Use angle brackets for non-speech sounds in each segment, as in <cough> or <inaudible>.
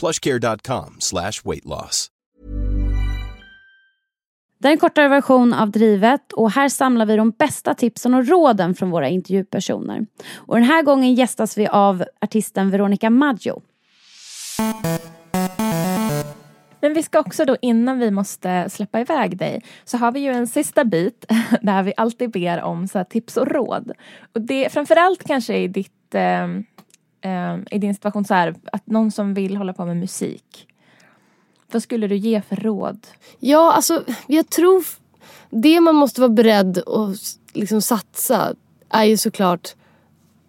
plushcare.com slash weight loss. Det är en kortare version av Drivet och här samlar vi de bästa tipsen och råden från våra intervjupersoner. Och den här gången gästas vi av artisten Veronica Maggio. Men vi ska också då innan vi måste släppa iväg dig så har vi ju en sista bit <laughs> där vi alltid ber om så tips och råd. Och det framförallt kanske i ditt eh, eh, i din situation så här att någon som vill hålla på med musik. Vad skulle du ge för råd? Ja, alltså jag tror det man måste vara beredd att liksom satsa är ju såklart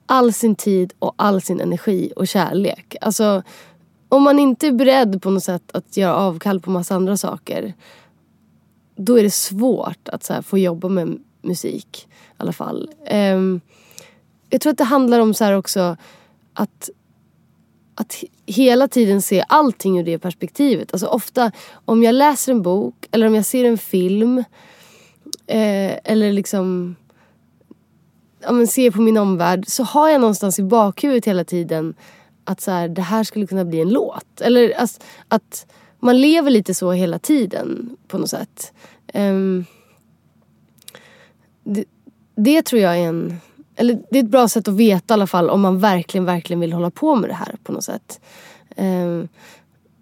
all sin tid och all sin energi och kärlek. Alltså om man inte är beredd på något sätt att göra avkall på massa andra saker då är det svårt att så här, få jobba med musik i alla fall. Um, jag tror att det handlar om så här också att, att hela tiden se allting ur det perspektivet. Alltså ofta om jag läser en bok eller om jag ser en film eh, eller liksom ja, men ser på min omvärld så har jag någonstans i bakhuvudet hela tiden att så här, det här skulle kunna bli en låt. Eller alltså, att man lever lite så hela tiden på något sätt. Um, det, det, tror jag är en... Eller det är ett bra sätt att veta i alla fall om man verkligen, verkligen vill hålla på med det här på något sätt. Um,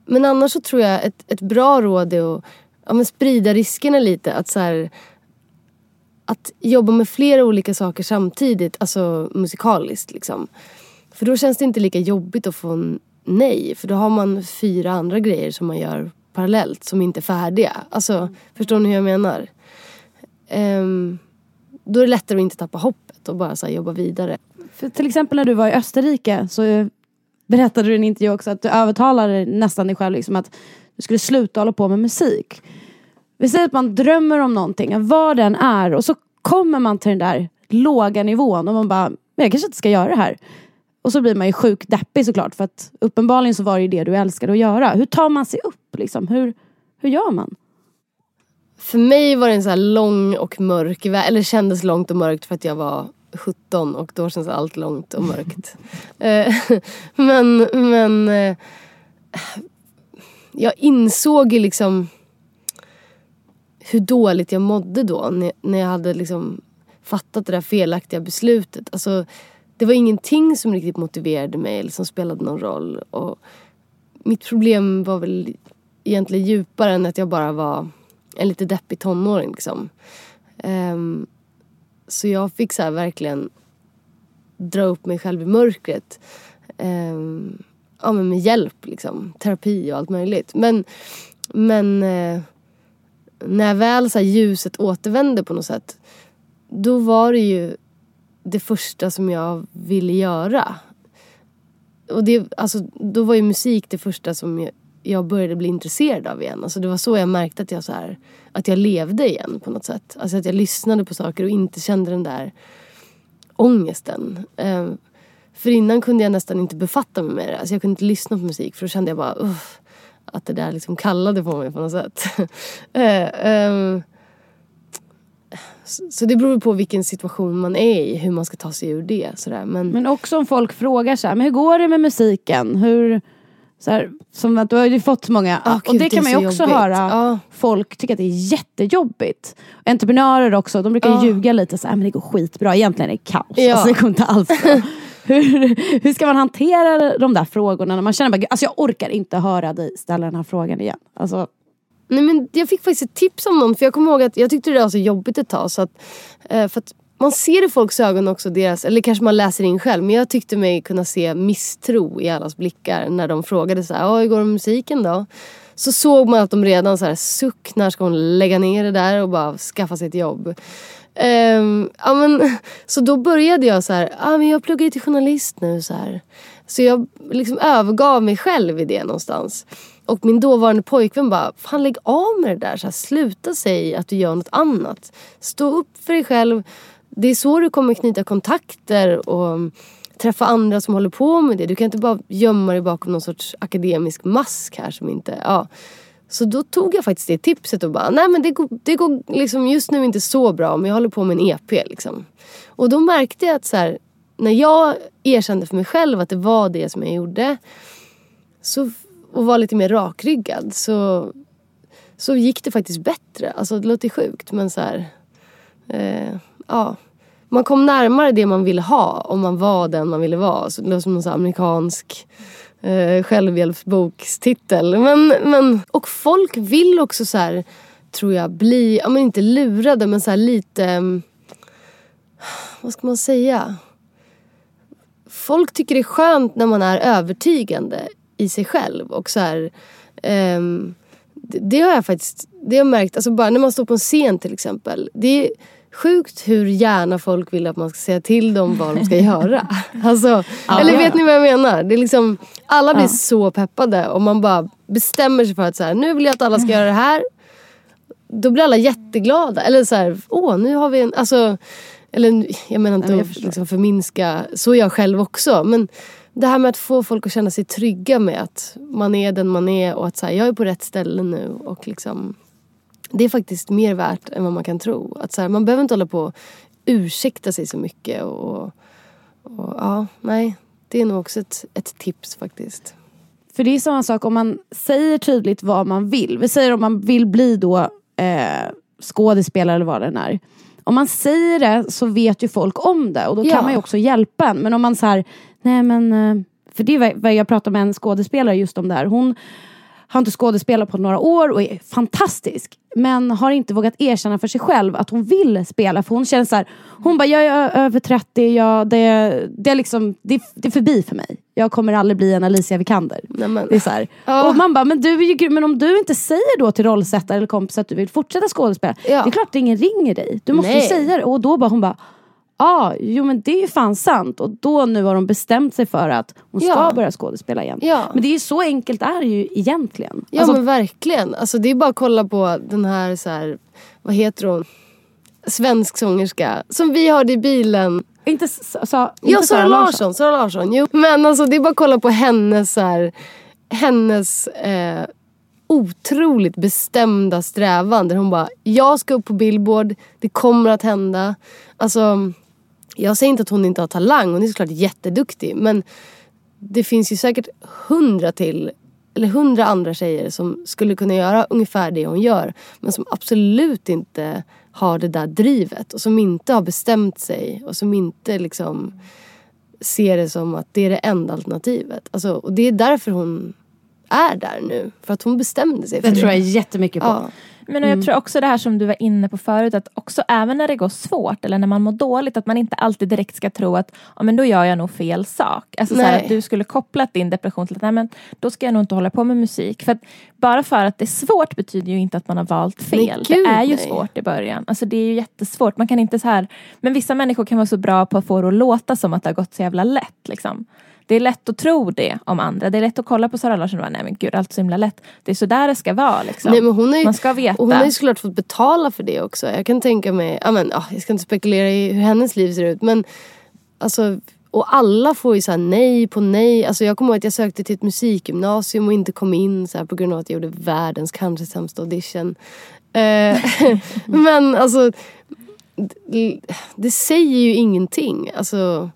men annars så tror jag ett, ett bra råd är att ja, sprida riskerna lite. Att så här, att jobba med flera olika saker samtidigt, alltså musikaliskt liksom. För då känns det inte lika jobbigt att få nej. För då har man fyra andra grejer som man gör parallellt som inte är färdiga. Alltså, mm. förstår ni hur jag menar? Um, då är det lättare att inte tappa hoppet och bara så jobba vidare. För till exempel när du var i Österrike så berättade du i en intervju också att du övertalade nästan dig själv liksom att du skulle sluta hålla på med musik. Vi säger att man drömmer om någonting, vad den är och så kommer man till den där låga nivån och man bara, men jag kanske inte ska göra det här. Och så blir man ju sjukt deppig såklart för att uppenbarligen så var det ju det du älskade att göra. Hur tar man sig upp liksom? Hur, hur gör man? För mig var det en så lång och mörk väg, eller kändes långt och mörkt för att jag var 17 och då känns allt långt och mörkt. <laughs> Eh, <laughs> men men eh, jag insåg ju liksom hur dåligt jag mådde då när jag hade liksom fattat det där felaktiga beslutet. Alltså, det var ingenting som riktigt motiverade mig eller som spelade någon roll. Och mitt problem var väl egentligen djupare än att jag bara var en lite deppig tonåring. Liksom. Um, så jag fick så verkligen dra upp mig själv i mörkret. Um, ja, men med hjälp, liksom. terapi och allt möjligt. Men, men uh, när väl så ljuset återvände på något sätt då var det ju det första som jag ville göra. Och det, alltså, då var ju musik det första som jag, började bli intresserad av igen. Alltså, det var så jag märkte att jag, så här, att jag levde igen på något sätt. Alltså att jag lyssnade på saker och inte kände den där ångesten. Eh, för innan kunde jag nästan inte befatta mig med det. Alltså jag kunde inte lyssna på musik för då kände jag bara Uff! att det där liksom kallade på mig på något sätt. <laughs> eh, eh, så det beror på vilken situation man är i, hur man ska ta sig ur det. Sådär. Men, men också om folk frågar så här, men hur går det med musiken? Hur, så här, som att du har ju fått många, oh, och det, kan man ju också jobbigt. höra, oh. folk tycker att det är jättejobbigt. Entreprenörer också, de brukar oh. ljuga lite så här, men det går skitbra, egentligen är det kaos. Ja. Alltså, det går inte alls <laughs> hur, hur ska man hantera de där frågorna när man känner bara, alltså jag orkar inte höra dig ställa den här frågan igen. Alltså, Nej, men jag fick faktiskt ett tips om någon för jag kommer ihåg att jag tyckte det var så jobbigt ett tag. Så att, eh, för att man ser i folks ögon också deras, eller kanske man läser in själv, men jag tyckte mig kunna se misstro i allas blickar när de frågade så här, hur går det med musiken då? Så såg man att de redan så här, suck, när ska hon lägga ner det där och bara skaffa sig ett jobb? Um, ja, men, <laughs> så då började jag så här, ah, men jag pluggar ju till journalist nu. Så, här. så jag liksom övergav mig själv i det någonstans. Och min dåvarande pojkvän bara, fan lägg av med det där. Så här, sluta säga att du gör något annat. Stå upp för dig själv. Det är så du kommer knyta kontakter och träffa andra som håller på med det. Du kan inte bara gömma dig bakom någon sorts akademisk mask här som inte... Ja. Så då tog jag faktiskt det tipset och bara, nej men det går, det går liksom just nu inte så bra men jag håller på med en EP liksom. Och då märkte jag att så här, när jag erkände för mig själv att det var det som jag gjorde så, och var lite mer rakryggad så, så gick det faktiskt bättre. Alltså det låter sjukt men så här, eh, ja. Man kom närmare det man ville ha om man var den man ville vara. Så det låter som någon amerikansk eh, självhjälpsbokstitel. Men, men, och folk vill också så här, tror jag, bli, ja men inte lurade men så här lite, mm, vad ska man säga? Folk tycker det är skönt när man är övertygande i sig själv och så här, um, det, det, har jag faktiskt det har jag märkt, alltså bara när man står på en scen till exempel. Det är, sjukt hur gärna folk vill att man ska säga till dem vad de ska göra. <laughs> Alltså, ja, eller vet ni vad jag menar? Det är liksom, alla blir ja. så peppade och man bara bestämmer sig för att så här, nu vill jag att alla ska göra det här. Då blir alla jätteglada. Eller så här, åh nu har vi en... Alltså, eller jag menar inte att liksom förminska, så är jag själv också. Men det här med att få folk att känna sig trygga med att man är den man är och att så här, jag är på rätt ställe nu. Och liksom, det är faktiskt mer värt än vad man kan tro. Att så här, man behöver inte hålla på och ursäkta sig så mycket. Och, och, ja, nej. Det är nog också ett, ett tips faktiskt. För det är samma sak om man säger tydligt vad man vill. Vi säger om man vill bli då eh, skådespelare eller vad det är. Om man säger det så vet ju folk om det och då ja. kan man ju också hjälpa en. Men om man så här, nej men, eh, för det är vad jag pratade med en skådespelare just om det här. Hon har inte skådespelat på några år och är fantastisk. Men har inte vågat erkänna för sig själv att hon vill spela. För hon känner så här, hon bara, jag är över 30, jag, det, det, är liksom, det, det är förbi för mig. Jag kommer aldrig bli en Alicia Vikander. Nej, det är så. Oh. Och man bara, men, du men om du inte säger då till rollsättare eller kompis att du vill fortsätta skådespela. Ja. Det är klart att ingen ringer dig. Du måste Nej. ju säga det. Och då bara, hon bara, ah, jo men det är fan sant. Och då nu har de bestämt sig för att hon ska ja. börja skådespela igen. Ja. Men det är ju så enkelt är det ju egentligen. Ja alltså, men verkligen. Alltså, det är bara att kolla på den här, så här vad heter hon? Svensk sångerska. Som vi hörde i bilen. Inte, sa, inte ja, Sara Larsson. Sara Larsson. Jo. Men alltså det är bara att kolla på hennes, så här, hennes eh, otroligt bestämda strävan. Där hon bara, jag ska upp på Billboard. Det kommer att hända. Alltså jag säger inte att hon inte har talang, hon är såklart jätteduktig. Men det finns ju säkert hundra till, eller hundra andra tjejer som skulle kunna göra ungefär det hon gör. Men som absolut inte har det där drivet och som inte har bestämt sig och som inte liksom ser det som att det är det enda alternativet. Alltså, och det är därför hon är där nu. För att hon bestämde sig för det. Det tror jag jättemycket på. Ja. Men jag mm. tror också det här som du var inne på förut, att också även när det går svårt eller när man mår dåligt, att man inte alltid direkt ska tro att ja, men då gör jag nog fel sak. Alltså så här, att du skulle koppla din depression till att nej, men då ska jag nog inte hålla på med musik. För att bara för att det är svårt betyder ju inte att man har valt fel. Gud, det är ju nej. svårt i början. Alltså det är ju jättesvårt. Man kan inte så här, men vissa människor kan vara så bra på att få det att låta som att det har gått så jävla lätt. Liksom. Det är lätt att tro det om andra. Det är lätt att kolla på Sara Larsson och bara, nej men gud allt är så himla lätt. Det är så där det ska vara liksom. Nej, men hon är, Man ska veta. Hon har ju såklart fått betala för det också. Jag kan tänka mig, ja, men, jag ska inte spekulera i hur hennes liv ser ut men alltså och alla får ju så nej på nej. Alltså jag kommer ihåg att jag sökte till ett musikgymnasium och inte kom in så på grund av att jag gjorde världens kanske sämsta audition. Eh, <laughs> men alltså det, det, säger ju ingenting. Alltså,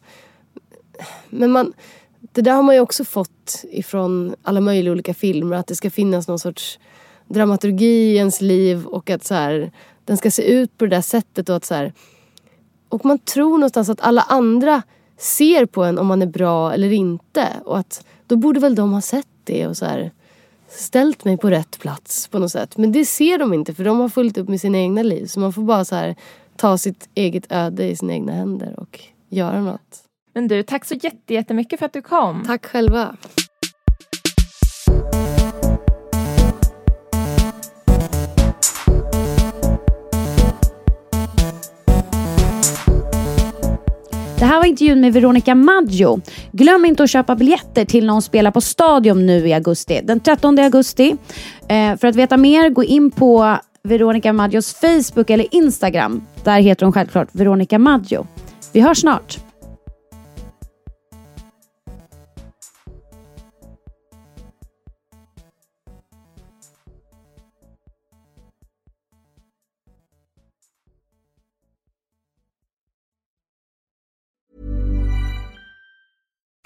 men man, det där har man ju också fått ifrån alla möjliga olika filmer. Att det ska finnas någon sorts dramaturgi i ens liv och att så här, den ska se ut på det där sättet. Och, att så här, och man tror någonstans att alla andra ser på en om man är bra eller inte. Och att då borde väl de ha sett det. Och så här, ställt mig på rätt plats på något sätt. Men det ser de inte för de har fullt upp med sina egna liv. Så man får bara så här ta sitt eget öde i sina egna händer och göra något. Men du, tack så jättemycket för att du kom. Tack själva. Det här var intervjun med Veronica Maggio. Glöm inte att köpa biljetter till när hon spelar på Stadion nu i augusti. Den 13 augusti. Eh, för att veta mer, gå in på Veronica Maggios Facebook eller Instagram. Där heter hon självklart Veronica Maggio. Vi hörs snart.